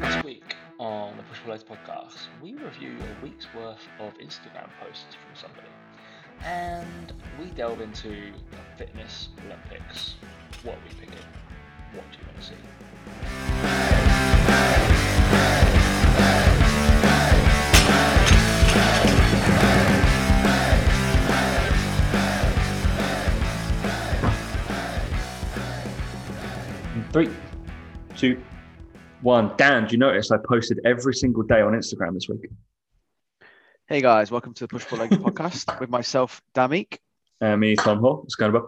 This week on the Push Legs podcast, we review a week's worth of Instagram posts from somebody, and we delve into the fitness Olympics. What are we picking? What do you want to see? Three, two, one. Dan, do you notice I posted every single day on Instagram this week? Hey guys, welcome to the Push Pull Legs podcast with myself, Dan Meek. Uh, me, Tom Hall. What's going on?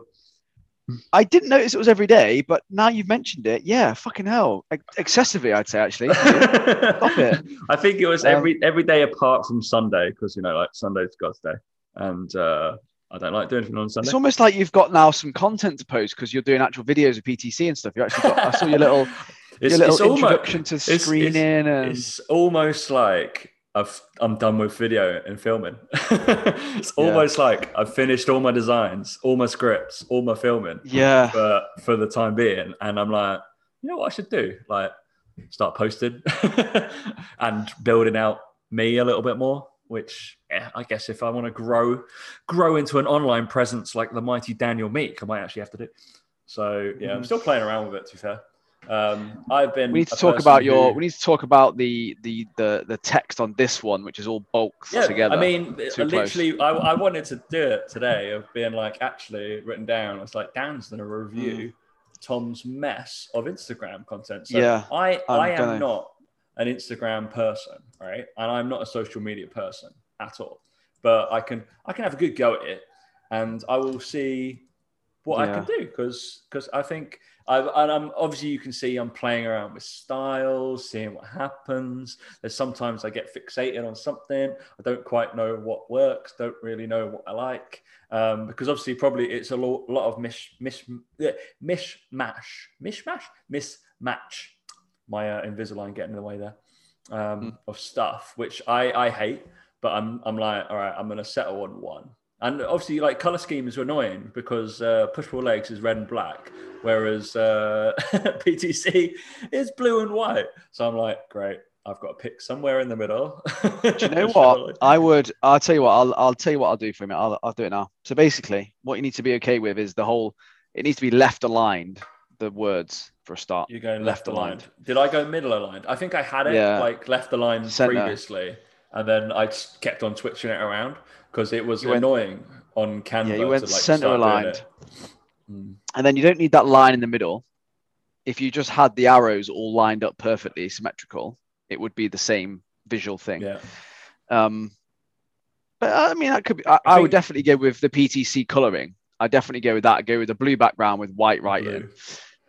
I didn't notice it was every day, but now you've mentioned it, yeah, fucking hell, Ex- excessively, I'd say actually. Stop it. I think it was Um, every every day apart from Sunday because you know, like Sunday's God's day, and uh, I don't like doing anything on Sunday. It's almost like you've got now some content to post because you're doing actual videos of PTC and stuff. You actually got, I saw your little, It's, your little it's almost- introduction to it's- screening and It's almost like I've I'm done with video and filming. it's almost like I've finished all my designs, all my scripts, all my filming. yeah, But for the time being, and I'm like, you know what I should do? Like start posting and building out me a little bit more. Which yeah, I guess if I want to grow grow into an online presence like the mighty Daniel Meek, I might actually have to do. So yeah, I'm Mhm. still playing around with it. To be fair, um, I've been. we need to talk about your. who- We need to talk about the the the the text on this one, which is all bulked yeah, together. I mean, Too literally, I, I wanted to do it today of being like actually written down. It's like Dan's going to review Tom's mess of Instagram content. So Mm. Yeah, I I'm I am gonna- not an Instagram person, right? And I'm not a social media person at all. But I can I can have a good go at it, and I will see what I can do because because I think I and I'm obviously you can see I'm playing around with styles, seeing what happens. There's sometimes I get fixated on something. I don't quite know what works. Don't really know what I like um, because obviously probably it's a lo- lot of mish mish mishmash mishmash mismatch. My uh, Invisalign getting in the way there um, of stuff which I I hate. But I'm I'm like all right. I'm gonna settle on one. And obviously, like color schemes are annoying because uh, push pull legs is red and black, whereas uh, PTC is blue and white. So I'm like, great, I've got to pick somewhere in the middle. Do you know what? I would. I'll tell you what. I'll. I'll tell you what I'll do for him. I'll. I'll do it now. So basically, what you need to be okay with is the whole. It needs to be left aligned. The words for a start. You're going Left left aligned. Did I go middle aligned? I think I had it Yeah. like left aligned Centre. previously, and then I just kept on switching it around because it was You went- annoying on Canva. Yeah, you went to, like, centre aligned. Mm. And then you don't need that line in the middle. If you just had the arrows all lined up perfectly symmetrical, it would be the same visual thing. Yeah, Um, but I mean, that could be. I, I I would definitely go with the PTC coloring. I definitely go with that. I'd go with the blue background with white writing, Blue.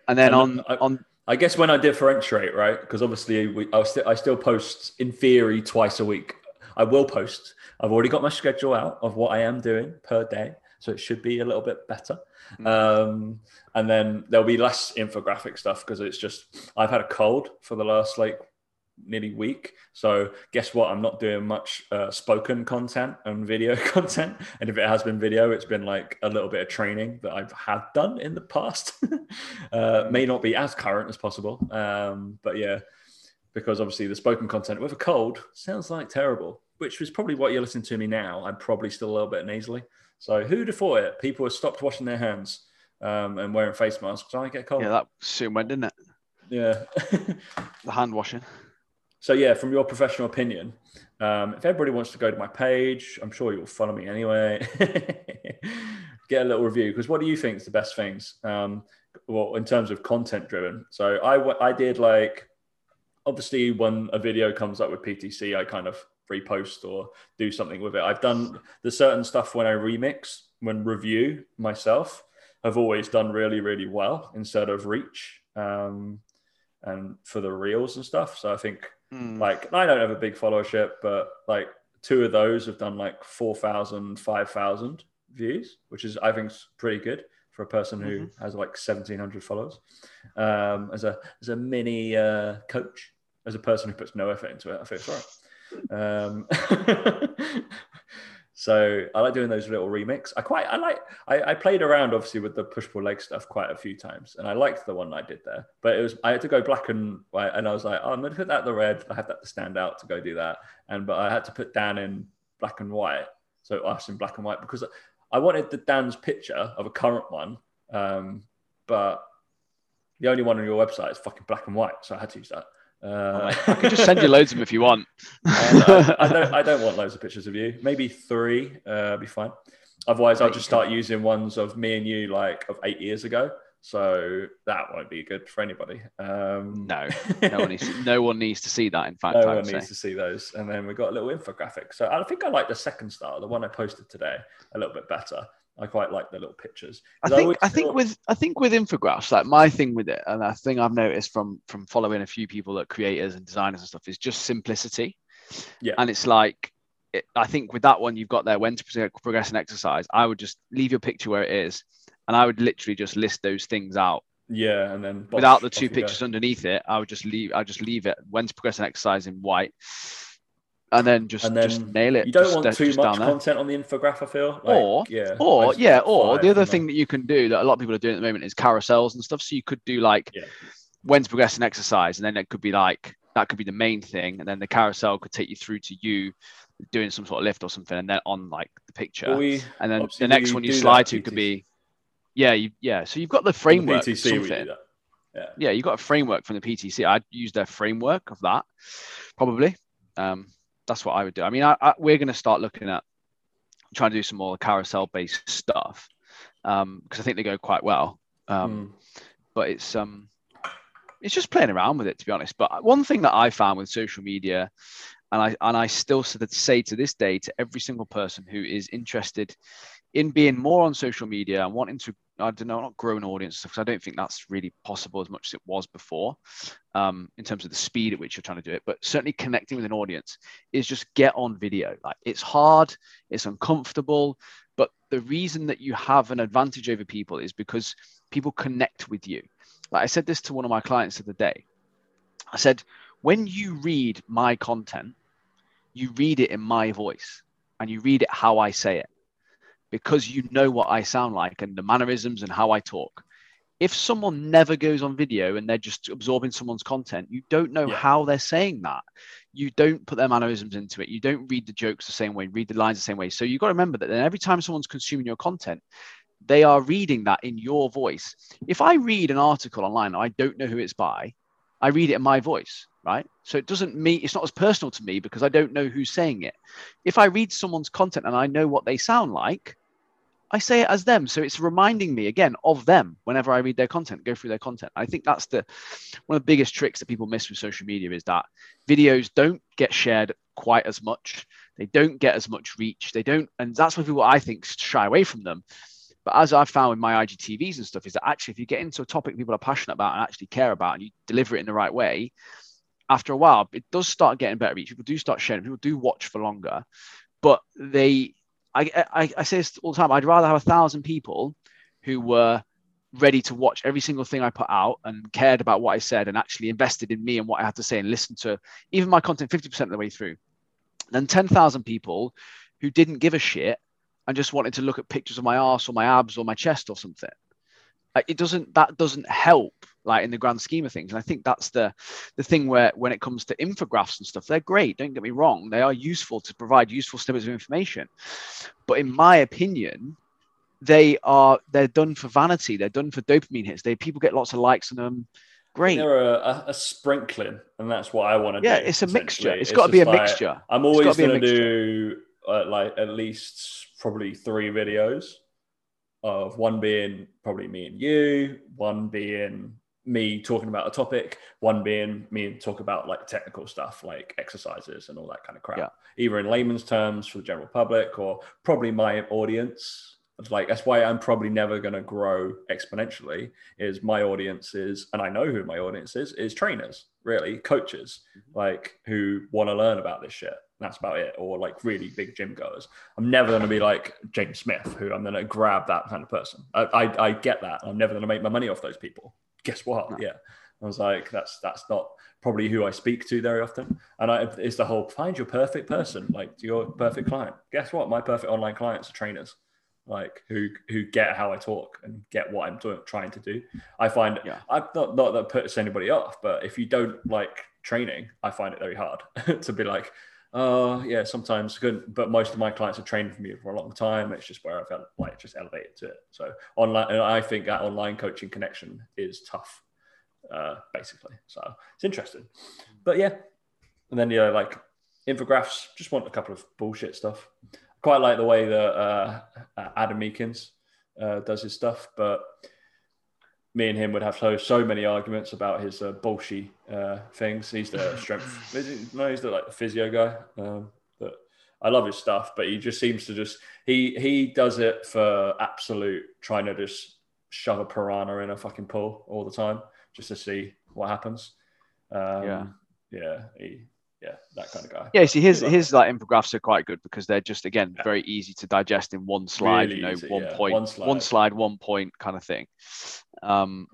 and then And on I- on I guess when I differentiate, right? Because obviously we, I, still I still post in theory twice a week. I will post. I've already got my schedule out of what I am doing per day, so it should be a little bit better. Mm. Um, and then there'll be less infographic stuff because it's just I've had a cold for the last like nearly week. So guess what? I'm not doing much uh, spoken content and video content. And if it has been video, it's been like a little bit of training that I've had done in the past. uh, may not be as current as possible. Um, but yeah, because obviously the spoken content with a cold sounds like terrible, which was probably what you're listening to me now. I'm probably still a little bit nasally. So who'd have thought it? People have stopped washing their hands um, and wearing face masks. I get cold. yeah, that soon went, didn't it? yeah. The hand washing. So yeah, from your professional opinion, um, if everybody wants to go to my page, I'm sure you'll follow me anyway. Get a little review because what do you think is the best things? Um, well, in terms of content driven. So I w- I did like obviously when a video comes up with PTC, I kind of repost or do something with it. I've done the certain stuff when I remix, when review myself, I've always done really really well instead of reach. Um, and for the reels and stuff. So I think Mm. like I don't have a big followership, but like two of those have done like 4,000, 5,000 views, which is I think pretty good for a person who has like 1,700 followers. Um, as a as a mini uh, coach, as a person who puts no effort into it, I feel sorry. Um, So I like doing those little remix. I quite I like I, I played around obviously with the push pull leg stuff quite a few times, and I liked the one I did there. But it was I had to go black and white, and I was like, oh, I'm gonna put that the red. I had that to stand out to go do that, and but I had to put Dan in black and white, so us in black and white because I wanted the Dan's picture of a current one, um, but the only one on your website is fucking black and white, so I had to use that. Uh, I could just send you loads of them if you want. I, I, don't. I don't want loads of pictures of you. Maybe three. Uh, be fine. Otherwise, I'll just start using ones of me and you, like of eight years ago. So that won't be good for anybody. Um, no, no one needs. no one needs to see that. In fact, no one needs to see those. And then we've got a little infographic. So I think I like the second style, the one I posted today, a little bit better. I quite like the little pictures. I think I, I think with I think with infographics, like my thing with it, and a thing I've noticed from from following a few people that creators and designers and stuff is just simplicity. Yeah. And it's like it, I think with that one you've got there when to progress an exercise. I would just leave your picture where it is, and I would literally just list those things out. Yeah, and then bosh, without the two pictures underneath it, I would just leave. I just leave it when to progress an exercise in white and then just and then just nail it. You don't just, want too much content on the infograph. I feel. Like, or yeah, or yeah, or the other thing that you can do that a lot of people are doing at the moment is carousels and stuff. So you could do like yeah. when's progressing exercise, and then it could be like that could be the main thing, and then the carousel could take you through to you doing some sort of lift or something, and then on like the picture, well, we, and then the next one you slide to could be yeah, you, yeah. So you've got the framework. The PTC, yeah. yeah, you've got a framework from the PTC. I'd use their framework of that, probably. Um, that's what I would do. I mean, I, I, we're going to start looking at trying to do some more carousel based stuff because um, I think they go quite well. Um, mm. But it's um, it's just playing around with it, to be honest. But one thing that I found with social media, and I and I still say to this day to every single person who is interested in being more on social media and wanting to I don't know, not grow an audience because I don't think that's really possible as much as it was before, um, in terms of the speed at which you're trying to do it. But certainly connecting with an audience is just get on video. Like it's hard, it's uncomfortable, but the reason that you have an advantage over people is because people connect with you. Like I said this to one of my clients the other day. I said, when you read my content, you read it in my voice and you read it how I say it because you know what I sound like and the mannerisms and how I talk. If someone never goes on video and they're just absorbing someone's content, you don't know yeah. how they're saying that. You don't put their mannerisms into it. You don't read the jokes the same way, read the lines the same way. So you've got to remember that then every time someone's consuming your content, they are reading that in your voice. If I read an article online, I don't know who it's by, I read it in my voice, right? So it doesn't mean it's not as personal to me because I don't know who's saying it. If I read someone's content and I know what they sound like, I say it as them. So it's reminding me again of them whenever I read their content, go through their content. I think that's the one of the biggest tricks that people miss with social media is that videos don't get shared quite as much. They don't get as much reach. They don't, and that's why people I think shy away from them. But as I've found with my IGTVs and stuff, is that actually if you get into a topic people are passionate about and actually care about, and you deliver it in the right way, after a while, it does start getting better reach. People do start sharing. People do watch for longer, but they I, I, I say this all the time. I'd rather have a thousand people who were ready to watch every single thing I put out and cared about what I said and actually invested in me and what I had to say and listened to even my content 50% of the way through. than 10,000 people who didn't give a shit and just wanted to look at pictures of my ass or my abs or my chest or something. it doesn't, that doesn't help like in the grand scheme of things. And I think that's the the thing where when it comes to infographics and stuff, they're great. Don't get me wrong; they are useful to provide useful snippets of information. But in my opinion, they are they're done for vanity. They're done for dopamine hits. They people get lots of likes on them. Great. They're a, a, sprinkling, and that's what I want to yeah, do. Yeah, it's a mixture. it's, it's got to be a like, mixture. I'm always going to do uh, like at least probably three videos of one being probably me and you, one being me talking about a topic, one being me talk about like technical stuff like exercises and all that kind of crap, yeah. either in layman's terms for the general public or probably my audience. like that's why I'm probably never going to grow exponentially. Is my audience is, and I know who my audience is, is trainers, really coaches, mm-hmm. like who want to learn about this shit. That's about it, or like really big gym goers. I'm never going to be like James Smith, who I'm going to grab that kind of person. I, I, I get that. I'm never going to make my money off those people guess what? No. Yeah. I was like, that's that's not probably who I speak to very often. And I, it's the whole find your perfect person, like your perfect client. Guess what? My perfect online clients are trainers, like who who get how I talk and get what I'm doing, trying to do. I find yeah. I'm not not that puts anybody off, but if you don't like training, I find it very hard to be like, oh yeah, sometimes good. But most of my clients have trained for me for a long time. It's just where I felt like just elevated to it. So online, and I think that online coaching connection is tough uh, basically. So it's interesting. But yeah, and then you know, like infographics, just want a couple of bullshit stuff. Quite like the way that uh, Adam Meakins uh, does his stuff, but me and him would have so so many arguments about his uh, bullshit uh, things. He's the strength, no, he's the like the physio guy. Um, but I love his stuff, but he just seems to just he he does it for absolute trying to just shove a piranha in a fucking pool all the time just to see what happens. Um, yeah, yeah, he, yeah, that kind of guy. Yeah, see, his his like infographics are quite good because they're just again yeah. very easy to digest in one slide. Really you know, easy, one yeah. point, one slide. one slide, one point kind of thing. Um,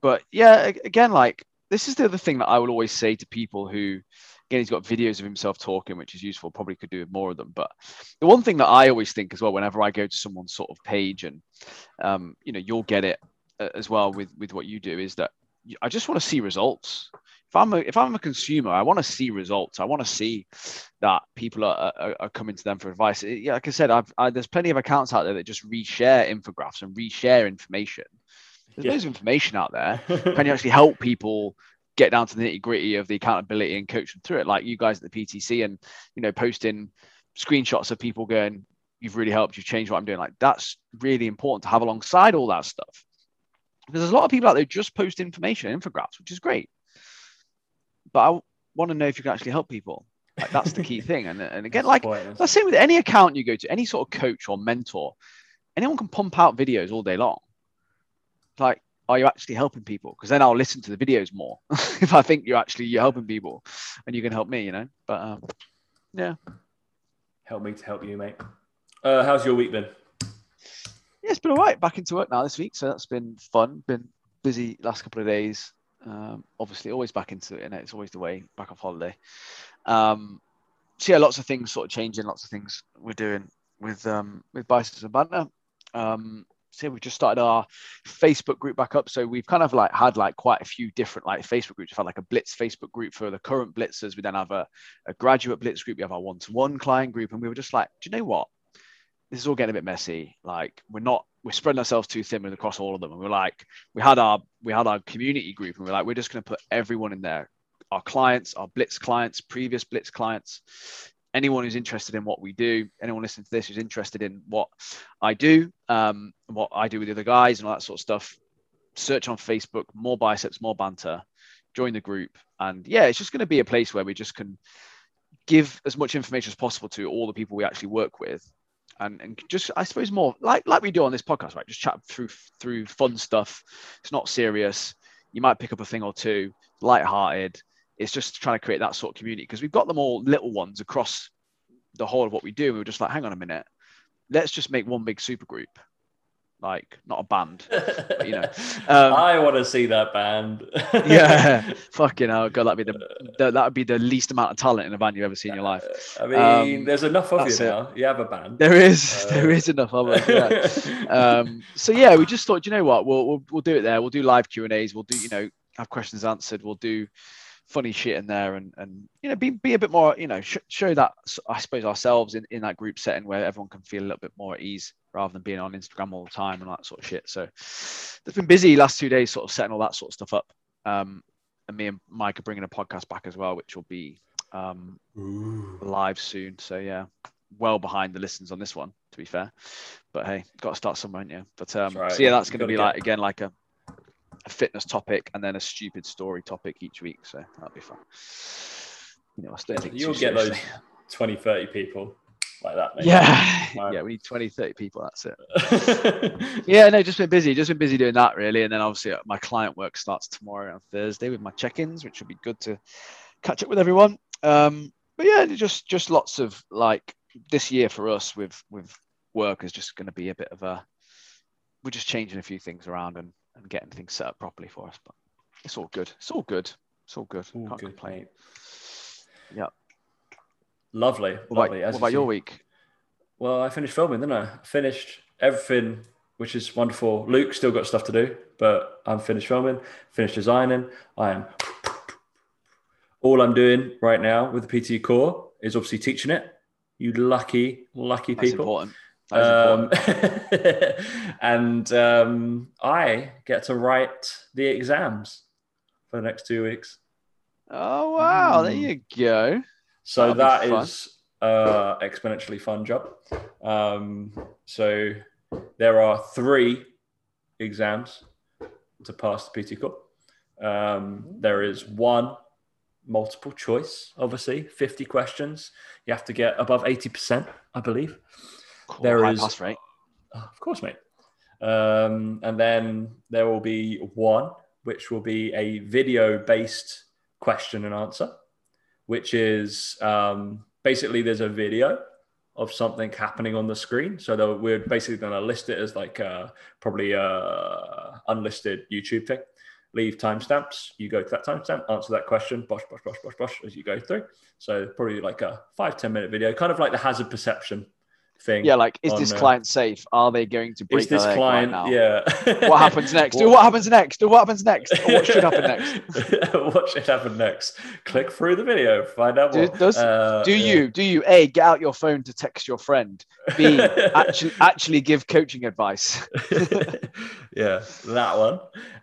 but yeah, again, like this is the other thing that I will always say to people who again he's got videos of himself talking which is useful probably could do with more of them but the one thing that i always think as well whenever i go to someone's sort of page and um, you know you'll get it as well with with what you do is that I just want to see results. If I'm a, if I'm a consumer, I want to see results. I want to see that people are, are, are coming to them for advice. Yeah, like I said, I've, I, there's plenty of accounts out there that just reshare infographics and reshare information. There's yeah. loads of information out there. Can you actually help people get down to the nitty gritty of the accountability and coach them through it? Like you guys at the PTC and you know posting screenshots of people going, "You've really helped. You've changed what I'm doing." Like that's really important to have alongside all that stuff. Because there's a lot of people out there just post information, infographics, which is great. But I want to know if you can actually help people. Like that's the key thing. And, and again, like let's say with any account you go to, any sort of coach or mentor, anyone can pump out videos all day long. Like, are you actually helping people? Because then I'll listen to the videos more if I think you're actually you're helping people and you can help me, you know. But um, yeah. Help me to help you, mate. Uh, how's your week been? yeah, it's been all right. Back into work now this week, so that's been fun. Been busy last couple of days. Um, obviously, always back into it. It's always the way back off holiday. Um, so yeah, lots of things sort of changing. Lots of things we're doing with um, with biceps and banter. Um, so we just started our Facebook group back up. So we've kind of like had like quite a few different like Facebook groups. We've had like a Blitz Facebook group for the current Blitzers. We then have a, a graduate Blitz group. We have our one-to-one client group, and we were just like, do you know what? this is all getting a bit messy. Like we're not we're spreading ourselves too thin across all of them. And we're like, we had our we had our community group, and we're like, we're just going to put everyone in there. Our clients, our Blitz clients, previous Blitz clients, anyone who's interested in what we do, anyone listening to this who's interested in what I do, um, what I do with the other guys, and all that sort of stuff. Search on Facebook, more biceps, more banter. Join the group, and yeah, it's just going to be a place where we just can give as much information as possible to all the people we actually work with and, and just I suppose more like like we do on this podcast, right? Just chat through through fun stuff. It's not serious. You might pick up a thing or two, light-hearted. It's just trying to create that sort of community because we've got them all little ones across the whole of what we do. We were just like, hang on a minute, let's just make one big super group like not a band, but, you know. Um, I want to see that band. yeah, fucking hell, God, that'd be the, the, that would be the least amount of talent in a band you've ever seen in your life. I mean, um, there's enough of you now. You have a band. There is, uh, there is enough of us. Yeah. um, so yeah, we just thought, you know what, we'll, we'll we'll do it there. We'll do live Q and A's. We'll do, you know, have questions answered. We'll do funny shit in there and and you know be, be a bit more you know sh- show that i suppose ourselves in, in that group setting where everyone can feel a little bit more at ease rather than being on instagram all the time and that sort of shit. So it's been busy last two days sort of setting all that sort of stuff up. Um and me and mike are bringing a podcast back as well which will be um live soon. So yeah well behind the listens on this one to be fair. But hey got to start somewhere you but um right. so yeah that's going to be like again like a a fitness topic and then a stupid story topic each week. So that'll be fun. You know, I still think you'll get those 20, 30 people like that. Maybe. Yeah. Yeah, we need 20, 30 people. That's it. yeah, no, just been busy. Just been busy doing that really. And then obviously uh, my client work starts tomorrow on Thursday with my check-ins, which will be good to catch up with everyone. Um, but yeah, just just lots of like this year for us with with work is just going to be a bit of a we're just changing a few things around and and getting things set up properly for us. But It's all good. It's all good. It's all good. All Can't good, complain. mate. Yeah. Lovely, What lovely. about, As what you about your see. week? Well, I finished filming, didn't I? I finished everything, which is wonderful. Luke still got stuff to do, but I'm finished filming, finished designing. I am. All I'm doing right now with the PT core is obviously teaching it. You lucky, lucky That's people. important. Is. Um, and um, I get to write the exams for the next two weeks. Oh wow, there Mm. you go. So That'll that uh, exponentially fun job. Um, so there are three exams to pass the PT core. Um, there is one multiple choice, obviously, 50 questions. You have to get above 80%, I believe. Cool, There high is- pass rate. Oh, of course, mate. Um, and then there will be one, which will be a video based question and answer, which is um, basically there's a video of something happening on the screen. So that we're basically going to list it as like uh, probably a unlisted YouTube thing. Leave timestamps. You go to that timestamp, answer that question, bosh, bosh, bosh, bosh, bosh, as you go through. So probably like a five ten minute video, kind of like the hazard perception thing. Yeah, like is on, this client safe? Are they going to break Is this client? right yeah. What happens next? Do what happens next? Do what happens next? Or what should happen next? what should happen next? Click through the video, find out Do, what. does, Uh, do yeah. you do you a get out your phone to text your friend? B actually actually give coaching advice. yeah, that one.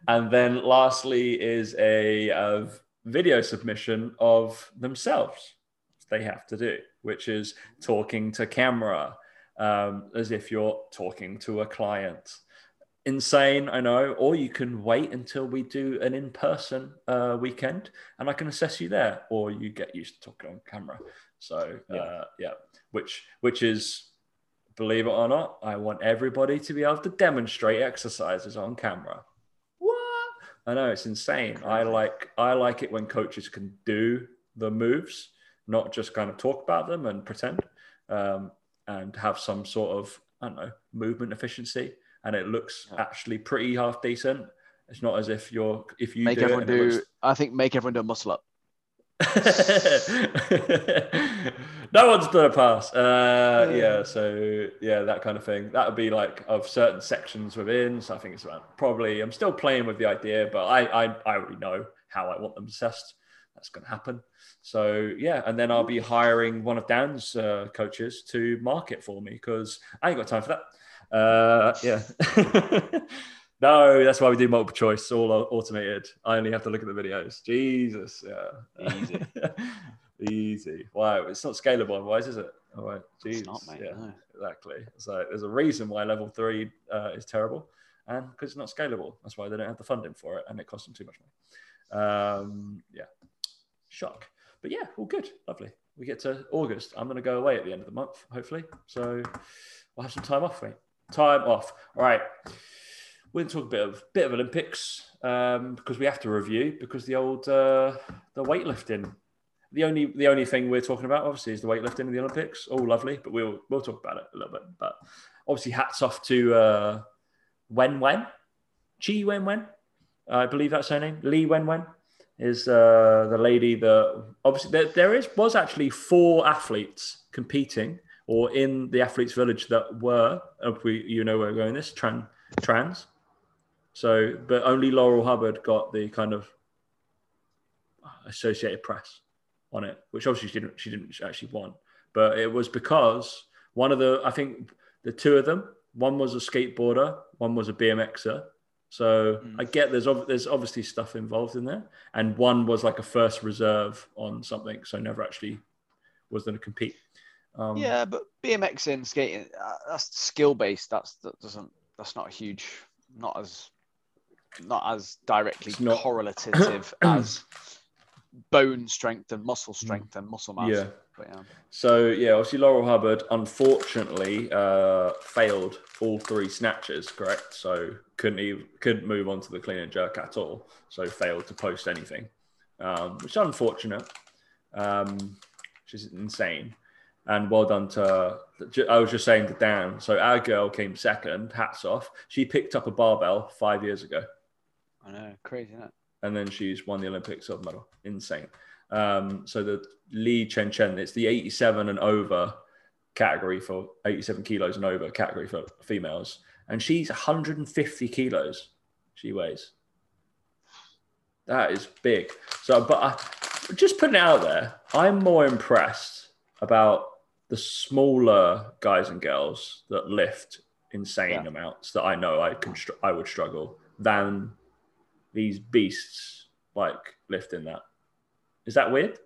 And then lastly is a uh, video submission of themselves. They have to do, which is talking to camera um, as if you're talking to a client. Insane, I know. Or you can wait until we do an in-person uh, weekend, and I can assess you there. Or you get used to talking on camera. So Yeah. uh, yeah, which which is believe it or not, I want everybody to be able to demonstrate exercises on camera. What? I know it's insane. I like I like it when coaches can do the moves, not just kind of talk about them and pretend, um, and have some sort of I don't know movement efficiency, and it looks Yeah. actually pretty half decent. It's not as if you're if you make do everyone do. looks I think make everyone do a muscle up. no one's done a pass. Uh, yeah, so yeah, that kind of thing. That would be like of certain sections within. So I think it's about probably. I'm still playing with the idea, but I I, I already know how I want them assessed. That's going to happen. So yeah, and then I'll be hiring one of Dan's uh, coaches to market for me because I ain't got time for that. Uh, yeah. no, that's why we do multiple choice, all automated. I only have to look at the videos. Jesus, yeah, Easy. easy. Wow, it's not scalable otherwise, is it? All right, Jesus, not, mate. yeah, no. exactly. So there's a reason why level three uh, is terrible, and because it's not scalable. That's why they don't have the funding for it, and it costs them too much money. Um, yeah, shock. But yeah, all good, lovely. We get to August. I'm going to go away at the end of the month, hopefully. So we'll have some time off, mate. Time off. All right. We're going to talk a bit of bit of Olympics um, because we have to review because the old uh, the weightlifting. The only the only thing we're talking about obviously is the weightlifting in the Olympics. All lovely, but we'll we'll talk about it a little bit. But obviously, hats off to uh, Wen Wen, Chi Wen Wen. I believe that's her name. Lee Wen Wen is uh, the lady that obviously there, there is was actually four athletes competing or in the athletes village that were if we you know where we're going this trans trans. So but only laurel hubbard got the kind of associated press on it which obviously she didn't she didn't actually want. But it was because one of the i think the two of them one was a skateboarder one was a bmxer so Mm. I get there's there's obviously stuff involved in there, and one was like a first reserve on something, so never actually was going to compete. Um, Yeah, but BMX in skating, uh, that's skill based. That's that doesn't. That's not a huge. Not as. Not as directly not- correlative as bone strength and muscle strength and muscle mass. Yeah. But yeah. So yeah, obviously Laurel Hubbard unfortunately uh, failed all three snatches. Correct. So couldn't even couldn't move on to the clean and jerk at all. So failed to post anything, um, which is unfortunate. Um, which is insane. And well done to. I was just saying to Dan. So our girl came second. Hats off. She picked up a barbell five years ago. I know, crazy, isn't it? and then she's won the Olympic silver medal. Insane. Um, so the Li Chen Chen, it's the 87 and over category for 87 kilos and over category for females, and she's 150 kilos. She weighs. That is big. So, but I, just putting it out there, I'm more impressed about the smaller guys and girls that lift insane yeah. amounts that I know I can I would struggle than these beasts like lifting that. Is that weird?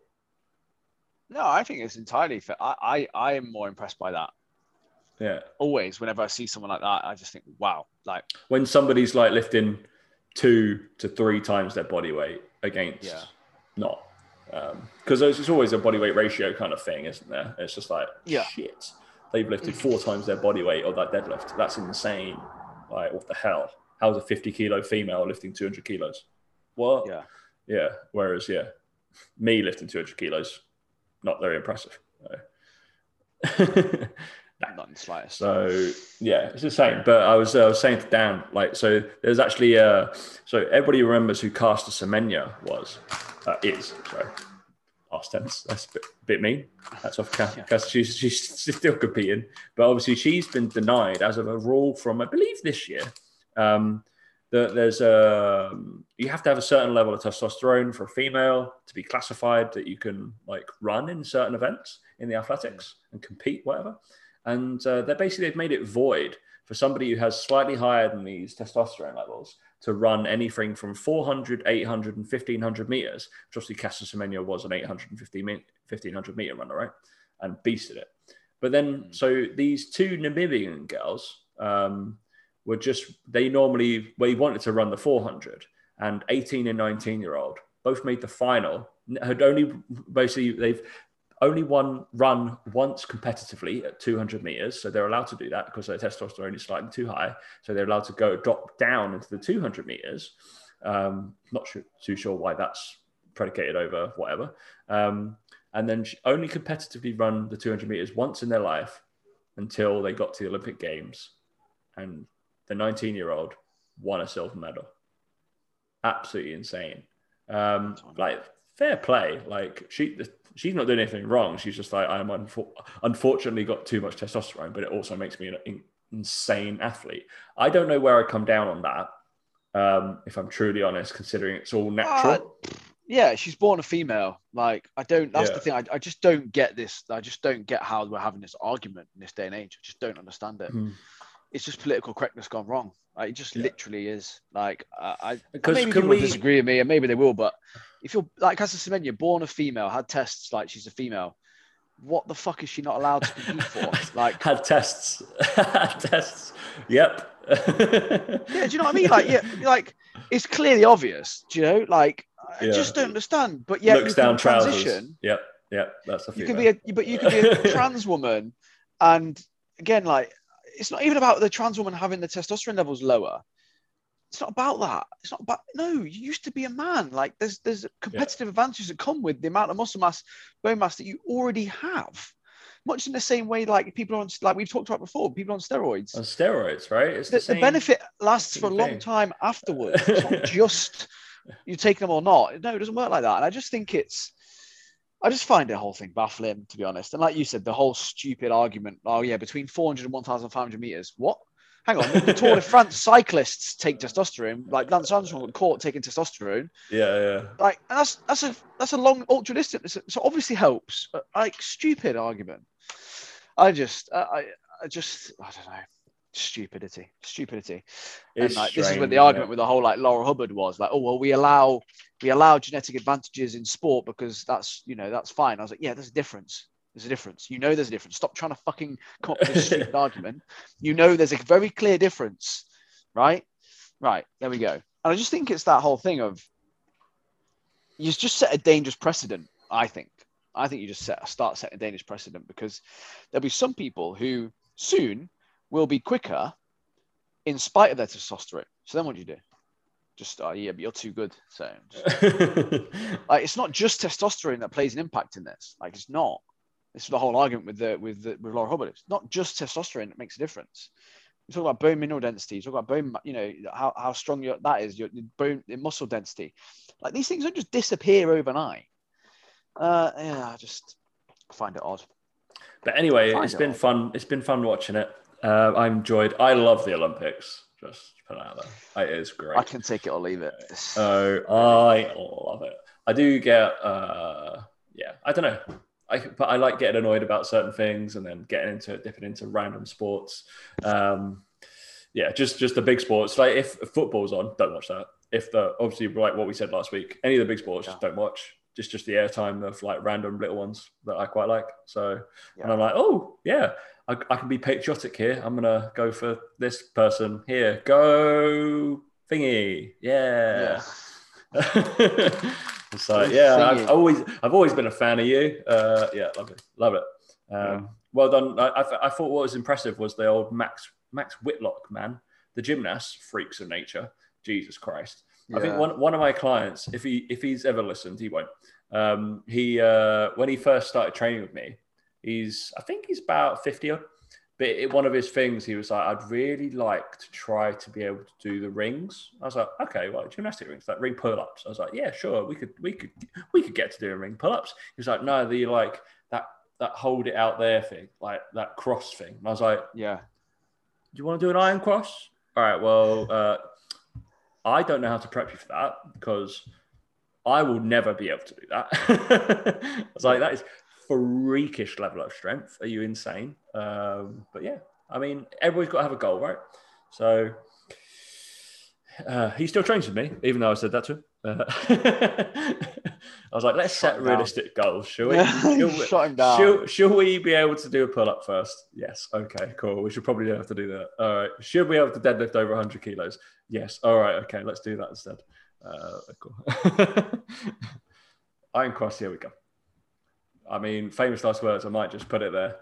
No, I think it's entirely fair. I, I, I am more impressed by that. Yeah. Always, whenever I see someone like that, I just think, wow. Like when somebody's like lifting two to three times their body weight against yeah. not. Because um, it's always a body weight ratio kind of thing, isn't there? It's just like, yeah. shit, they've lifted four times their body weight of that deadlift. That's insane. Like, what the hell? How's a 50 kilo female lifting 200 kilos? What? Yeah. Yeah. Whereas, yeah, me lifting 200 kilos, not very impressive. Not in the slightest. So yeah, it's the same. But I was uh, I was saying to Dan, like, so there's actually uh, so everybody remembers who Caster Semenya was, uh, is sorry, past tense. That's a bit, a bit mean. That's off. Caster. Yeah. She's she's still competing, but obviously she's been denied as of a rule from I believe this year. Um, that there's a um, you have to have a certain level of testosterone for a female to be classified that you can like run in certain events in the athletics and compete whatever. And uh, they basically they've made it void for somebody who has slightly higher than these testosterone levels to run anything from 400 800 and 1500 meters which obviously Caster Semenya was an 850 1500 meter runner right? And beasted it. But then hmm. so these two Namibian girls um, were just they normally they wanted to run the 400 and 18 and 19 year old both made the final had only basically they've only one run once competitively at 200 meters so they're allowed to do that because their testosterone is slightly too high so they're allowed to go drop down into the 200 meters. Um, not sure, too sure why that's predicated over whatever. Um, and then only competitively run the 200 meters once in their life until they got to the olympic games and the 19 year old won a silver medal. Absolutely insane. Um, like fair play. Like she, she's not doing anything wrong. She's just like I'm unfor- unfortunately got too much testosterone, but it also makes me an in- insane athlete. I don't know where I come down on that. Um, if I'm truly honest, considering it's all natural. Uh, yeah, she's born a female. Like I don't. That's yeah. the thing. I, I just don't get this. I just don't get how we're having this argument in this day and age. I just don't understand it. Mm it's just political correctness gone wrong. Like, it just yeah. literally is. Like I, because maybe people we... disagree with me, and maybe they will. But if you're like Caster Semenya, born a female, had tests like she's a female, what the fuck is she not allowed to compete for? Like had tests, had tests. Yep. yeah, do you know what I mean? Like, yeah, like it's clearly obvious. Do you know? Like, I yeah. just don't understand. But yeah, looks down transition. trousers. Yep, yep. That's a. You could be a, but you could be a trans woman, and again, like it's not even about the trans woman having the testosterone levels lower. It's not about that. It's not about no. You used to be a man. Like there's there's competitive yeah. advantages that come with the amount of muscle mass, bone mass that you already have. Much in the same way, like people on like we've talked about before, people on steroids. On steroids, right? It's the, the, the benefit lasts for a long time afterwards. It's not just you take them or not. No, it doesn't work like that. And I just think it's I just find the whole thing baffling, to be honest. And like you said, the whole stupid argument, oh yeah, between 400 and 1,500 meters. What? Hang on, the Tour de France cyclists take testosterone. Like Lance Armstrong got caught taking testosterone. Yeah, yeah. Like that's that's a that's a long ultra distance. So obviously helps. But like stupid argument. I just I I just I don't know stupidity, stupidity. It's and like strange, this is what the argument with the whole like Laura Hubbard was like, oh well, we allow we allow genetic advantages in sport because that's you know that's fine. I was like, yeah, there's a difference. There's a difference. You know, there's a difference. Stop trying to fucking come up with this stupid argument. You know, there's a very clear difference, right? Right. There we go. And I just think it's that whole thing of you just set a dangerous precedent. I think. I think you just set start setting a dangerous precedent because there'll be some people who soon will be quicker in spite of their testosterone. So then what do you do? Just, oh, yeah, but you're too good. So, like, it's not just testosterone that plays an impact in this. Like, it's not. This is the whole argument with the with the, with Laura Hubbard. It's not just testosterone that makes a difference. You talk about bone mineral density. You talk about bone, you know, how, how strong your, that is, your, your bone, your muscle density. Like these things don't just disappear overnight. Uh, yeah, I just find it odd. But anyway, it's it been odd. fun. It's been fun watching it. Uh, I enjoyed. I love the Olympics. Just put it out there. It is great. I can take it or leave it. So I love it. I do get. Uh, yeah, I don't know. I, but I like getting annoyed about certain things and then getting into it, dipping into random sports. Um, yeah, just just the big sports. Like if, football's on, don't watch that. If the obviously like what we said last week, any of the big sports, yeah. don't watch. Just just the airtime of like random little ones that I quite like. So yeah. and I'm like, oh yeah, I, I, can be patriotic here. I'm gonna go for this person here. Go thingy, yeah. yeah. so yeah, I've always I've always been a fan of you. Uh, yeah, love it, love it. Um, yeah. Well done. I, I, I, thought what was impressive was the old Max Max Whitlock man, the gymnast, freaks of nature. Jesus Christ. Yeah. I think one, one of my clients, if he if he's ever listened, he won't. Um, he uh, when he first started training with me, He's, I think he's about 50 odd. But it, one of his things, he was like, I'd really like to try to be able to do the rings. I was like, okay, well, gymnastic rings, like ring pull ups. I was like, yeah, sure, we could, we could, we could get to doing ring pull ups. He was like, no, the like that that hold it out there thing, like that cross thing. And I was like, yeah. Do you want to do an iron cross? All right, well, uh, I don't know how to prep you for that because I will never be able to do that. I was like, that is freakish level of strength. Are you insane? Um, but yeah, I mean, everybody's got to have a goal, right? So uh, he still trains with me, even though I said that to him. Uh, I was like, let's Shut set realistic down. goals, shall we? shall, we him down. Shall, shall, we be able to do a pull up first? Yes. Okay, cool. We should probably have to do that. All right. Should we be able to deadlift over 100 kilos? Yes. All right. Okay, let's do that instead. Uh, cool. Iron cross, here we go. I mean, famous last words. I might just put it there.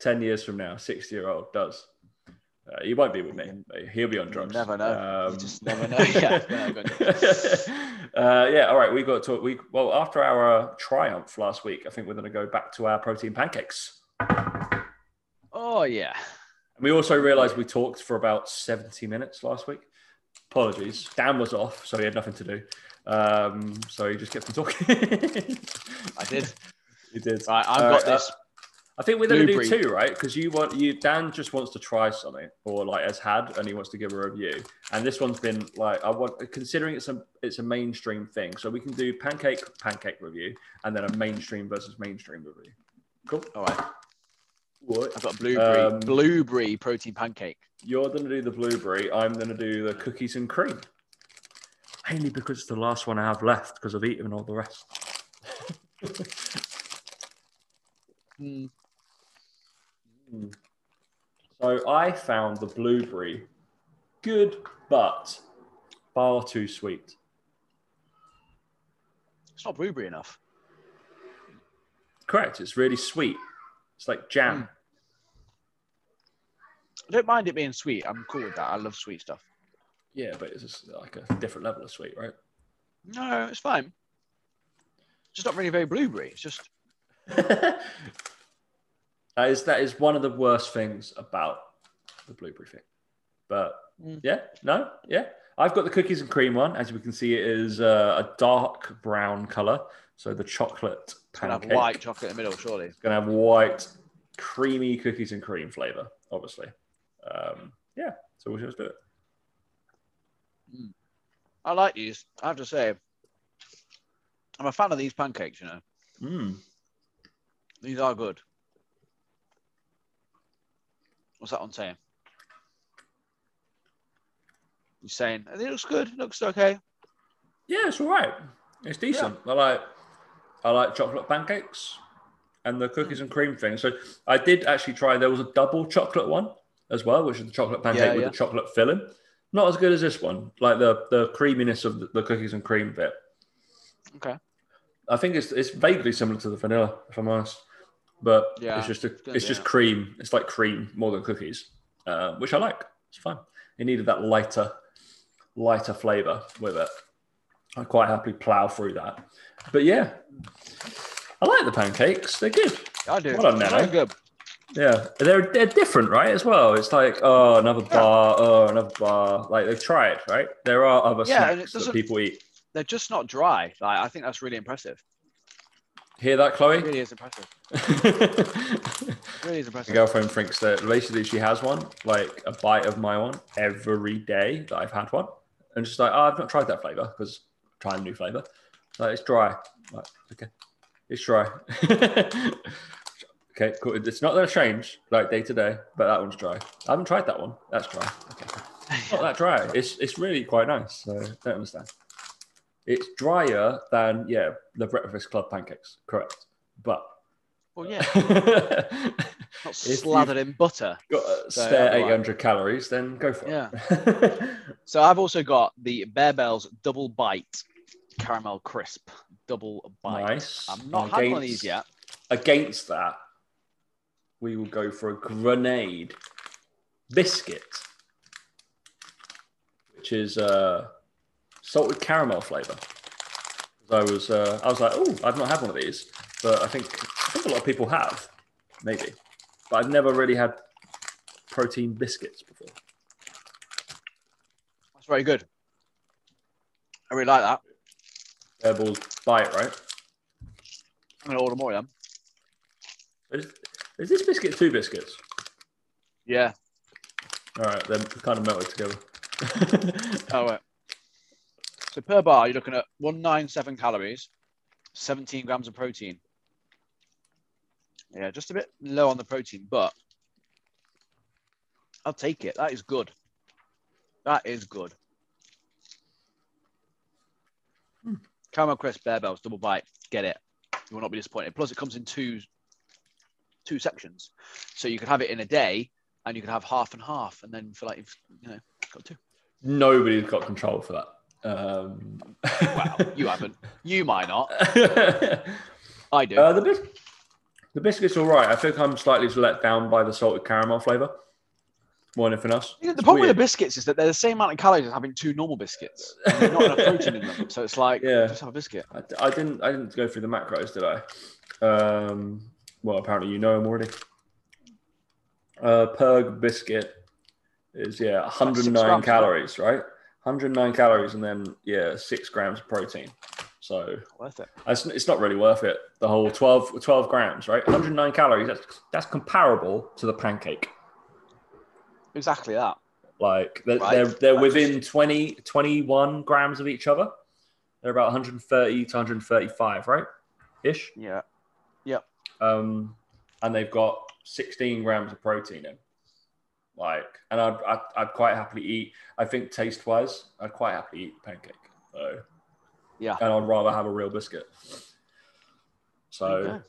Ten years from now, sixty-year-old does. Uh, he won't be with me. He'll be on drugs. You never know. Um, you just never know. yeah. uh, yeah. All right. We got to talk. We well after our triumph last week. I think we're going to go back to our protein pancakes. Oh yeah. And we also realised we talked for about seventy minutes last week. Apologies. Dan was off, so he had nothing to do. Um, so he just kept on talking. I did. You did. Right, I've got uh, this. I think we're going to do two, right? Because you want you Dan just wants to try something, or like has had, and he wants to give a review. And this one's been like I want, considering it's a it's a mainstream thing, so we can do pancake pancake review, and then a mainstream versus mainstream review. Cool. All right. What? I've got blueberry um, blueberry protein pancake. You're going to do the blueberry. I'm going to do the cookies and cream. Mainly because it's the last one I have left because I've eaten all the rest. Mm. So I found the blueberry good, but far too sweet. It's not blueberry enough. Correct. It's really sweet. It's like jam. Mm. I don't mind it being sweet. I'm cool with that. I love sweet stuff. Yeah, but it's just like a different level of sweet, right? No, it's fine. It's just not really very blueberry. It's just that is that is one of the worst things about the blueberry thing. But mm. yeah, no, yeah. I've got the cookies and cream one. As we can see, it is uh, a dark brown color. So the chocolate it's gonna have white chocolate in the middle, surely. It's gonna have white, creamy cookies and cream flavor, obviously. Um, yeah, so we'll just do it. Mm. I like these. I have to say, I'm a fan of these pancakes. You know. Mm. These are good. What's that one saying? You're saying it looks good. It looks okay. Yeah, it's all right. It's decent. Yeah. I like I like chocolate pancakes and the cookies hmm. and cream thing. So I did actually try. There was a double chocolate one as well, which is the chocolate pancake yeah, with yeah. the chocolate filling. Not as good as this one. Like the the creaminess of the, the cookies and cream bit. Okay. I think it's it's vaguely similar to the vanilla, if I'm honest but yeah, it's just a, it's, it's just cream. It's like cream more than cookies, uh, which I like. It's fine. It needed that lighter, lighter flavor with it. I quite happily plow through that. But yeah, I like the pancakes. They're good. I do. Well done, Nano. Very good. Yeah, they're they're different, right? As well, it's like oh another bar, oh another bar. Like they've tried, right? There are other Yeah, snacks that people eat. They're just not dry. Like I think that's really impressive. Hear that, It Chloe? really is impressive. Really is impressive. girlfriend thinks that basically she has one, like a bite of my one every day that I've had one, and she's like, oh, I've not tried that flavor because trying a new flavor. Like it's dry. Like, okay, it's dry. okay, cool. It's not going to change like day to day, but that one's dry. I haven't tried that one. That's dry. Okay, it's not that dry. It's it's really quite nice. So don't understand. It's drier than yeah the Breakfast Club pancakes, correct? But Well, yeah, got not slathered in butter. a So, spare yeah, right. 800 calories, then go for Yeah. it. So I've also got the Barebells Double Bite Caramel Crisp Double Bite. nice. I've not had one of these Against- yet. Against that, we will go for a grenade biscuit, which is uh, salted caramel flavor. I was uh, I was like, oh, I've not had one of these, but I think I think a lot of people have, maybe, but I've never really had protein biscuits before. That's very good. I really like that. Barebells bite, right? I'm gonna order more of them. Is, is this biscuit two biscuits? Yeah. All right, they're kind of melted together. Oh. So per bar, you're looking at 197 calories, 17 grams of protein. Yeah, just a bit low on the protein, but I'll take it. That is good. That is good. Caramel crisp Barebells double bite. Get it. You will not be disappointed. Plus, it comes in two two sections, so you could have it in a day, and you could have half and half, and then feel like you've you know got two. Nobody's got control for that. Um, Wow, you haven't. You might not. uh, I do. the, bis- the biscuit's all right. I think I'm slightly let down by the salted caramel flavor more than anything else. the It's problem with the biscuits is that they're the same amount of calories as having two normal biscuits. There's not enough protein in them, so it's like Yeah. just have a biscuit. I, I didn't. I didn't go through the macros, did I? Um, well, apparently you know them already. Uh, per biscuit is yeah, 109 grams, calories, right? 109 calories, and then yeah, six grams of protein. So Worth it. it's, it's not really worth it. The whole 12, 12 grams, right? 109 calories. That's that's comparable to the pancake. Exactly that. Like they're Right. they're, they're Right. within 20, 21 grams of each other. They're about 130 to 135, right? Ish. Yeah. Yeah. um, and they've got 16 grams of protein in. Like, and I'd, I'd, I'd quite happily eat. I think taste wise, I'd quite happily eat pancake. So, Yeah. and I'd rather have a real biscuit. So, Okay.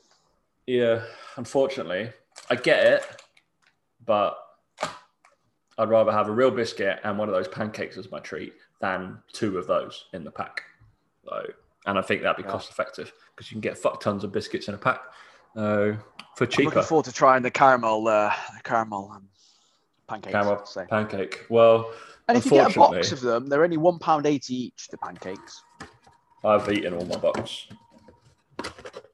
yeah, unfortunately, I get it, but I'd rather have a real biscuit and one of those pancakes as my treat than two of those in the pack. So, and I think that'd be Yeah. cost effective because you can get fuck tons of biscuits in a pack uh, for I'm cheaper. looking forward to trying the caramel, uh, the caramel um, pancakes. Caramel pancake. Well, And if you get a box of them, they're only one pound eighty each. The pancakes. I've eaten all my box.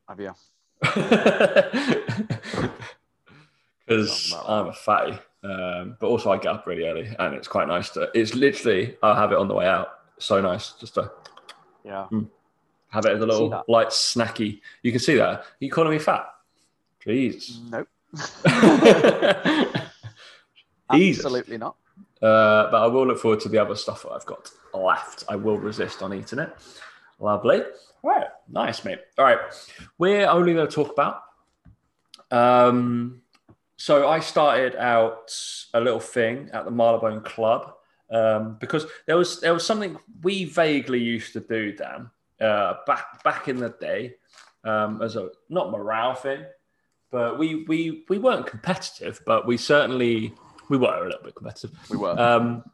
Have you? Because I'm a fatty, um, but also I get up really early, and it's quite nice to. It's literally I'll have it on the way out. So nice, just to Yeah. have it as a little light snacky. You can see that. you calling me fat? Jesus. Nope. Jesus. Absolutely not. Uh, but I will look forward to the other stuff that I've got left. I will resist on eating it. Lovely. All right. Nice, mate. All right. We're only going to talk about. Um, so I started out a little thing at the Marylebone Club um, because there was there was something we vaguely used to do, Dan, uh, back back in the day, um, as a not morale thing, but we we we weren't competitive, but we certainly we were a little bit competitive. We were. Um,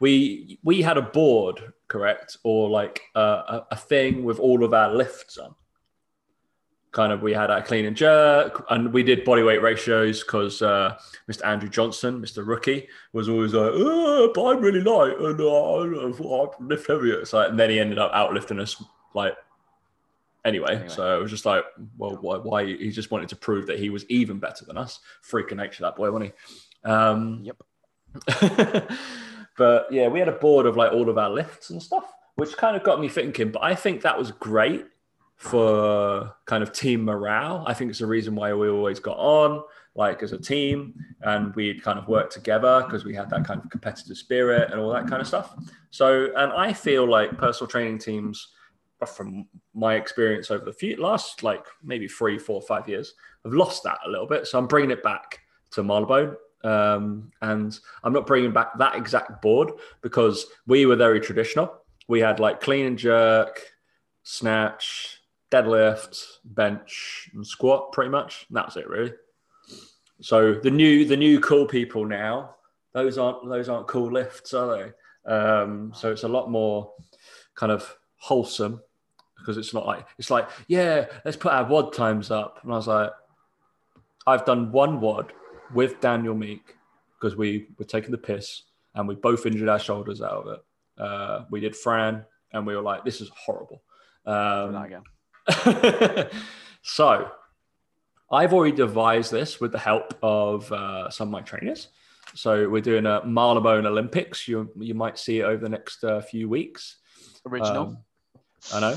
we we had a board, correct, or like a, a, a thing with all of our lifts on. Kind of, we had our clean and jerk, and we did body weight ratios because uh, Mr. Andrew Johnson, Mr. Rookie, was always like, oh, but I'm really light and uh, I lift heavier. It's like, and then he ended up outlifting us like anyway, anyway. so it was just like, well, why, why? He just wanted to prove that he was even better than us. Freaking nature, that boy, wasn't he? Um, yep. but yeah, we had a board of like all of our lifts and stuff, which kind of got me thinking. But I think that was great for kind of team morale. I think it's the reason why we always got on, like as a team, and we'd kind of work together because we had that kind of competitive spirit and all that kind of stuff. So, and I feel like personal training teams, from my experience over the few last like maybe three, four, five years, have lost that a little bit. So I'm bringing it back to Marylebone. Um, and I'm not bringing back that exact board because we were very traditional. We had like clean and jerk, snatch, deadlift, bench, and squat, pretty much. And that's it, really. So the new the new cool people now, those aren't those aren't cool lifts, are they? Um, so it's a lot more kind of wholesome because it's not like it's like yeah, let's put our WOD times up. And I was like, I've done one WOD with Daniel Meek because we were taking the piss and we both injured our shoulders out of it. Uh, we did Fran and we were like, this is horrible. Um, so I've already devised this with the help of uh, some of my trainers. So we're doing a Marylebone Olympics. You you might see it over the next uh, few weeks. Original. Um, I know.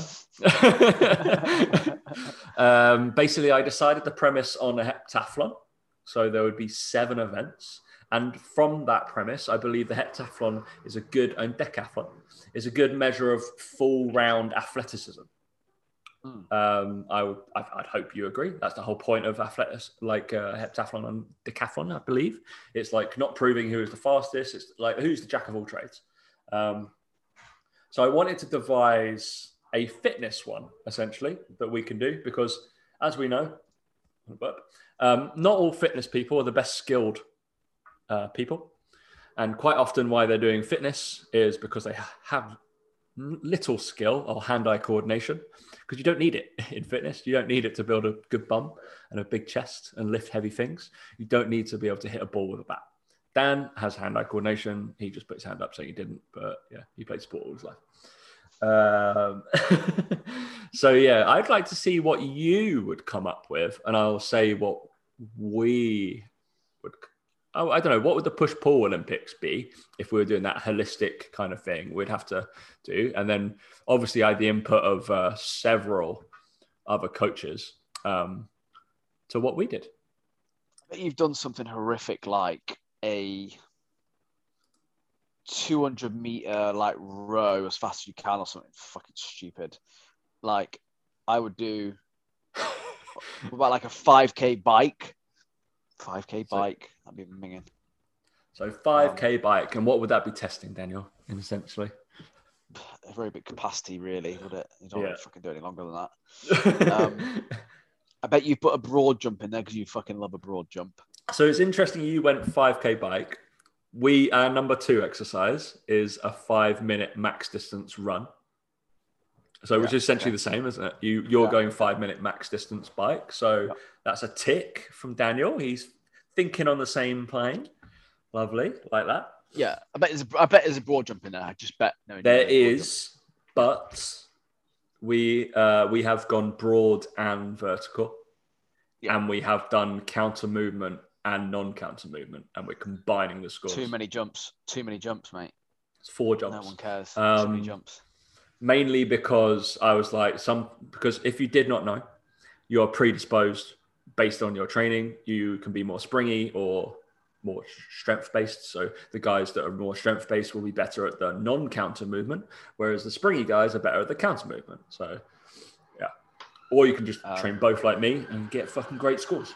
um, basically, I decided the premise on a heptathlon. So there would be seven events. And from that premise, I believe the heptathlon is a good, and decathlon is a good measure of full round athleticism. Mm. Um, I would, I'd, I'd, hope you agree. That's the whole point of athletics, like uh, heptathlon and decathlon, I believe. It's like not proving who is the fastest. It's like who's the jack of all trades. Um, so I wanted to devise a fitness one essentially that we can do because, as we know, um, not all fitness people are the best skilled uh, people, and quite often why they're doing fitness is because they have little skill or hand-eye coordination because you don't need it in fitness. You don't need it to build a good bum and a big chest and lift heavy things. You don't need to be able to hit a ball with a bat. Dan has hand-eye coordination. He just put his hand up saying he didn't, but yeah, he played sport all his life. Um, so yeah, I'd like to see what you would come up with, and I'll say what we would oh, I don't know, what would the push pull Olympics be if we were doing that holistic kind of thing? We'd have to do, and then obviously I had the input of uh, several other coaches um, to what we did. I bet you've done something horrific like a 200 meter like row as fast as you can or something fucking stupid. Like I would do about like a 5k bike 5k bike. So, That'd be minging. So 5k um, bike, and what would that be testing, Daniel? In essentially, a very big capacity, really, would it? You don't yeah. fucking do any longer than that. um, I bet you put a broad jump in there because you fucking love a broad jump. So it's interesting you went 5k bike. We our number two exercise is a five minute max distance run. So yeah, which is essentially yeah. the same, isn't it? You you're yeah. going five minute max distance bike. So that's a tick from Daniel. He's thinking on the same plane. Lovely, like that. Yeah, I bet there's a, I bet there's a broad jump in there. I just bet no. There is, but we uh, we have gone broad and vertical, and we have done counter movement and non-counter movement, and we're combining the scores. Too many jumps. Too many jumps, mate. It's four jumps. No one cares. Um, Too many jumps mainly because I was like some because if you did not know, you are predisposed based on your training. You can be more springy or more strength based. So the guys that are more strength based will be better at the non counter movement, whereas the springy guys are better at the counter movement. So yeah, or you can just uh, train both like me and get fucking great scores.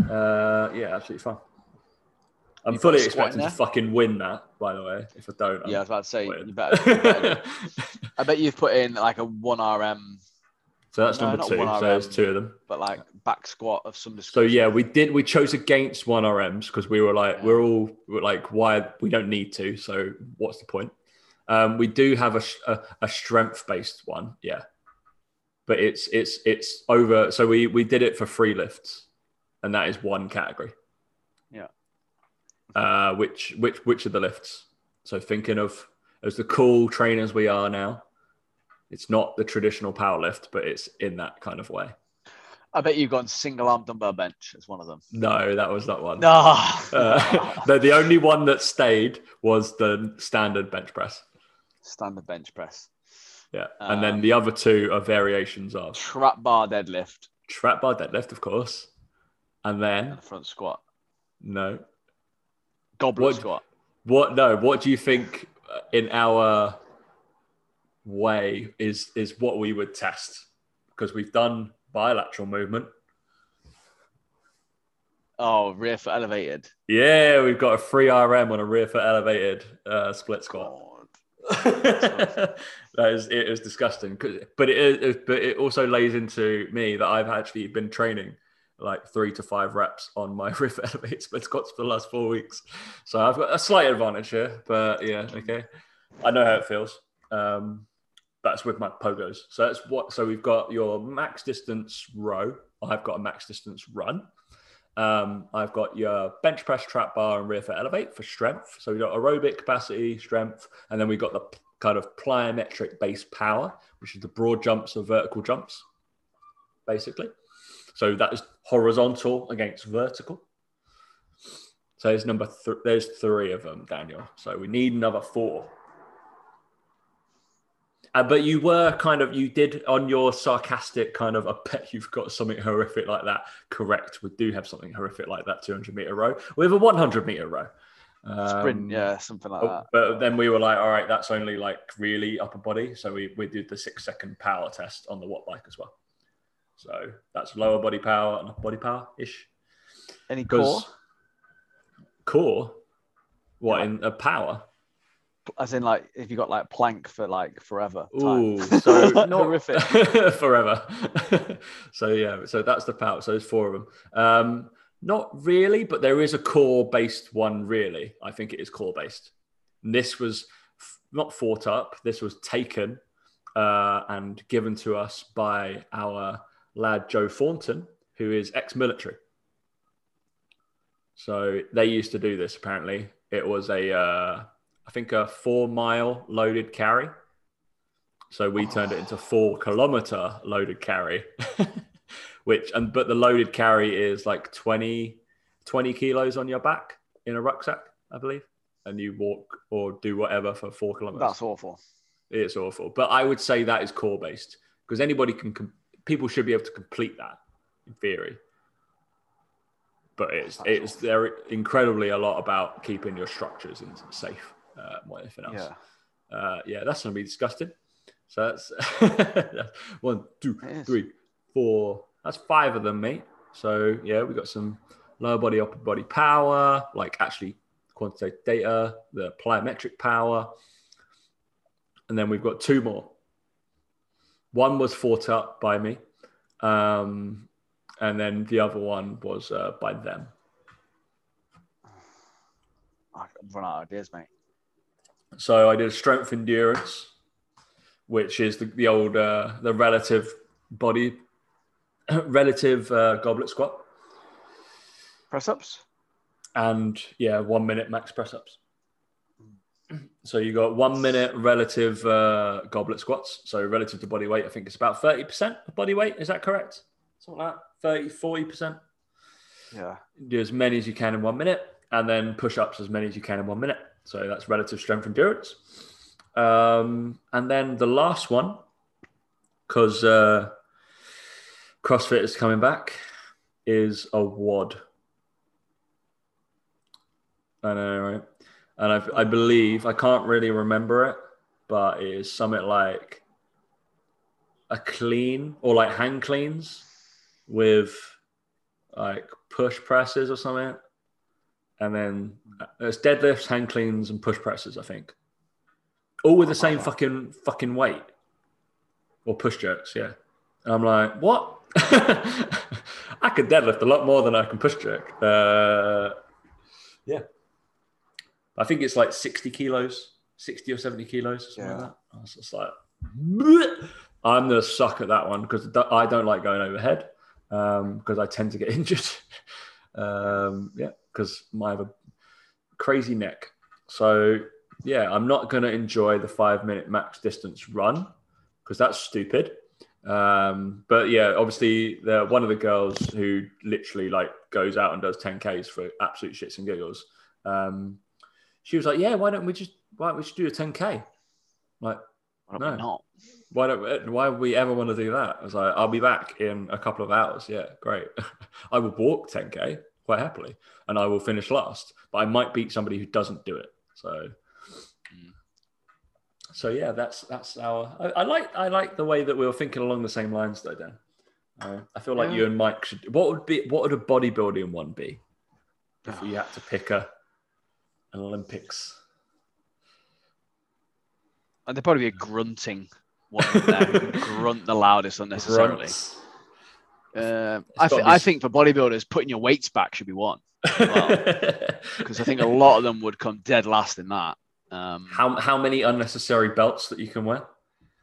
Uh, yeah, absolutely fine. I'm fully expecting to fucking win that, by the way. If I don't, yeah, I'm i was about to say you better. You better I bet you've put in like a one RM. So that's no, number two. So there's two of them. But like back squat of some description. So yeah, we did. We chose against one RMs because we were like, yeah. we're all we're like, why we don't need to. So what's the point? Um, we do have a, a, a strength based one, yeah, but it's it's it's over. So we we did it for free lifts, and that is one category. Yeah. Uh, which which which are the lifts? So thinking of as the cool trainers we are now, It's not the traditional power lift, but it's in that kind of way. I bet you've gone single arm dumbbell bench as one of them. No, that was not one. No. Uh, no, the only one that stayed was the standard bench press. Standard bench press. Yeah. And um, then the other two are variations of trap bar deadlift. Trap bar deadlift, of course. And then and front squat. No. Goblet what, squat. What no, what do you think in our way is is what we would test? Because we've done bilateral movement. Oh, rear foot elevated. Yeah, we've got a free RM on a rear foot elevated uh, split squat. that is it is disgusting. But it is, but it also lays into me that I've actually been training like three to five reps on my rear foot elevated split squats for the last four weeks. So I've got a slight advantage here. But yeah, okay, I know how it feels. Um, that's with my pogos. So that's what. So we've got your max distance row. I've got a max distance run. Um, I've got your bench press, trap bar, and rear foot elevate for strength. So we've got aerobic capacity, strength, and then we've got the kind of plyometric base power, which is the broad jumps or vertical jumps, basically. So that is horizontal against vertical. So there's number th- there's three of them, Daniel. So we need another four. Uh, but you were kind of you did on your sarcastic kind of. I bet you've got something horrific like that. Correct. We do have something horrific like that. 200 meter row. We have a 100 meter row. Um, Sprint, yeah, something like that. But then we were like, all right, that's only like really upper body. So we we did the six second power test on the Wattbike as well. So that's lower body power and upper body power ish. Any core? Core? What yeah. in a power? as in like if you got like plank for like forever. Ooh, so not horrific forever. so yeah, so that's the power. So there's four of them. Um, not really, but there is a core based one. Really, I think it is core based. And this was f- not fought up. This was taken uh, and given to us by our lad Joe Thornton, who is ex-military. So they used to do this. Apparently, it was a uh, I think a four mile loaded carry. So we turned it into four kilometer loaded carry, which and but the loaded carry is like 20, 20 kilos on your back in a rucksack, I believe, and you walk or do whatever for four kilometers. That's awful. It's awful, but I would say that is core based because anybody can. People should be able to complete that in theory but it's it's they're incredibly a lot about keeping your structures in safe uh, more than anything else. Yeah, uh, yeah that's to be disgusting. So that's one, two, three, four. That's five of them, mate. So yeah, we got some lower body, upper body power, like actually quantitative data, the plyometric power, and then we've got two more. One was fought up by me, um, and then the other one was uh, by them. I've run out of ideas, mate. So I did strength endurance, which is the, the old uh, the relative body relative uh, goblet squat. Press ups. And yeah, one minute max press ups. So you got one minute relative uh, goblet squats. So relative to body weight, I think it's about 30% of body weight. Is that correct? Something like that. 30, 40%. Yeah. Do as many as you can in one minute and then push ups as many as you can in one minute. So that's relative strength endurance. Um, and then the last one, because uh, CrossFit is coming back, is a WOD. I know, right? And I, I believe, I can't really remember it, but it is something like a clean or like hand cleans with like push presses or something and then uh, it's deadlifts, hand cleans, and push presses. I think all with the same fucking fucking weight or push jerks. Yeah, and I'm like, what? I could deadlift a lot more than I can push jerk. Uh, yeah, I think it's like 60 kilos, 60 or 70 kilos, or something yeah. like that. I was just like, Bleh! I'm the suck at that one because I don't like going overhead because um, I tend to get injured. um, yeah because I have a crazy neck. So yeah, I'm not going to enjoy the five minute max distance run because that's stupid. Um, but yeah, obviously, the, one of the girls who literally like goes out and does 10Ks for absolute shits and giggles. Um, she was like, "Yeah, why don't we just why don't we just do a 10K?" Like, no, not. Why don't why would we ever want to do that? I was like, "I'll be back in a couple of hours." Yeah, great. I would walk 10K quite happily, and I will finish last. But I might beat somebody who doesn't do it. So so yeah, that's that's our. I, I, like I like the way that we were thinking along the same lines, though. Dan, uh, I feel like yeah. you and Mike should. What would be what would a bodybuilding one be if we had to pick a Olympics? And there'd probably be a grunting one there who can grunt the loudest unnecessarily. Uh, I, th- I think for bodybuilders, putting your weights back should be one. Because I think a lot of them would come dead last in that. Um, how how many unnecessary belts that you can wear?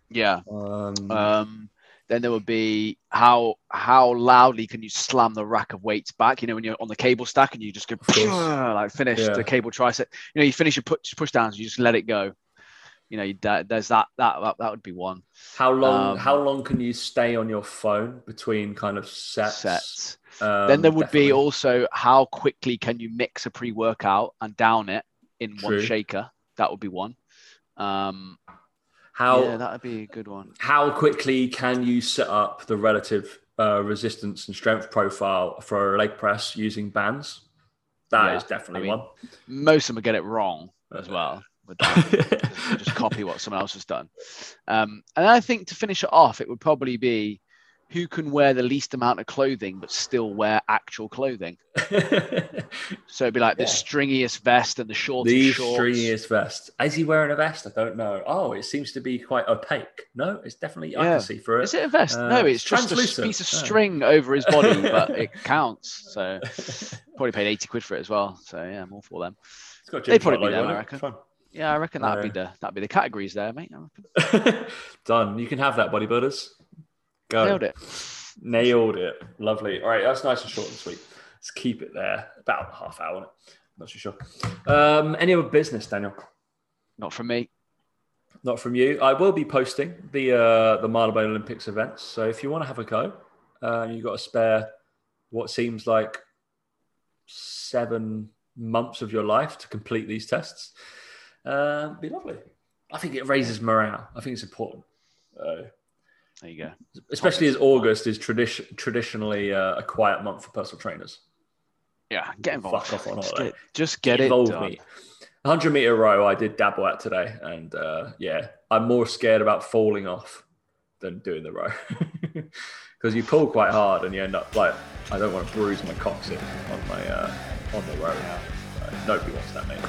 Yeah. Um, um, then there would be how how loudly can you slam the rack of weights back? You know, when you're on the cable stack and you just go like finish yeah. the cable tricep. You know, you finish your push push downs, you just let it go. You know, there's that that that, that would be one. How long? Um, how long can you stay on your phone between kind of sets? Sets. Um, then there would definitely. be also how quickly can you mix a pre workout and down it in True. one shaker. That would be one. Um, how yeah, that would be a good one. How quickly can you set up the relative uh, resistance and strength profile for a leg press using bands? That yeah, is definitely I mean, one. Most of them get it wrong as well. With that. just copy what someone else has done. Um, and I think to finish it off, it would probably be who can wear the least amount of clothing but still wear actual clothing. so it'd be like yeah. the stringiest vest and the shortest the shorts. stringiest vest. Is he wearing a vest? I don't know. Oh, it seems to be quite opaque. No, it's definitely yeah. I can see through it. Is it a vest? Uh, no, it's just a piece of string over his body, but it counts. So probably paid eighty quid for it as well. So yeah, I'm all for them. They'd probably be them, I reckon. Fun. Yeah, I reckon that'd uh, be the that'd be the categories there, mate. Done. You can have that, bodybuilders. Go. Nailed it. Nailed it. Lovely. All right, that's nice and short and sweet. Let's keep it there. About half hour. Not too sure. Um, any other business, Daniel? Not from me. Not from you. I will be posting the uh, the Marylebone Olympics events. So if you want to have a go, uh, you've got to spare what seems like seven months of your life to complete these tests. Uh, be lovely. I think it raises morale. I think it's important. Uh, there you go. Especially as August is tradition traditionally uh, a quiet month for personal trainers. Yeah, get involved. Fuck off on just Get, just get, get it done. Me. 100 meter row I did dabble at today, and uh, yeah, I'm more scared about falling off than doing the row because you pull quite hard and you end up like I don't want to bruise my coccyx on my uh, on the row. Uh, nobody wants that, mate.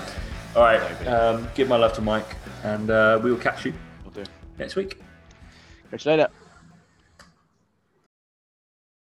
All right, um, give my love to Mike, and uh, we will catch you next week. Catch you later.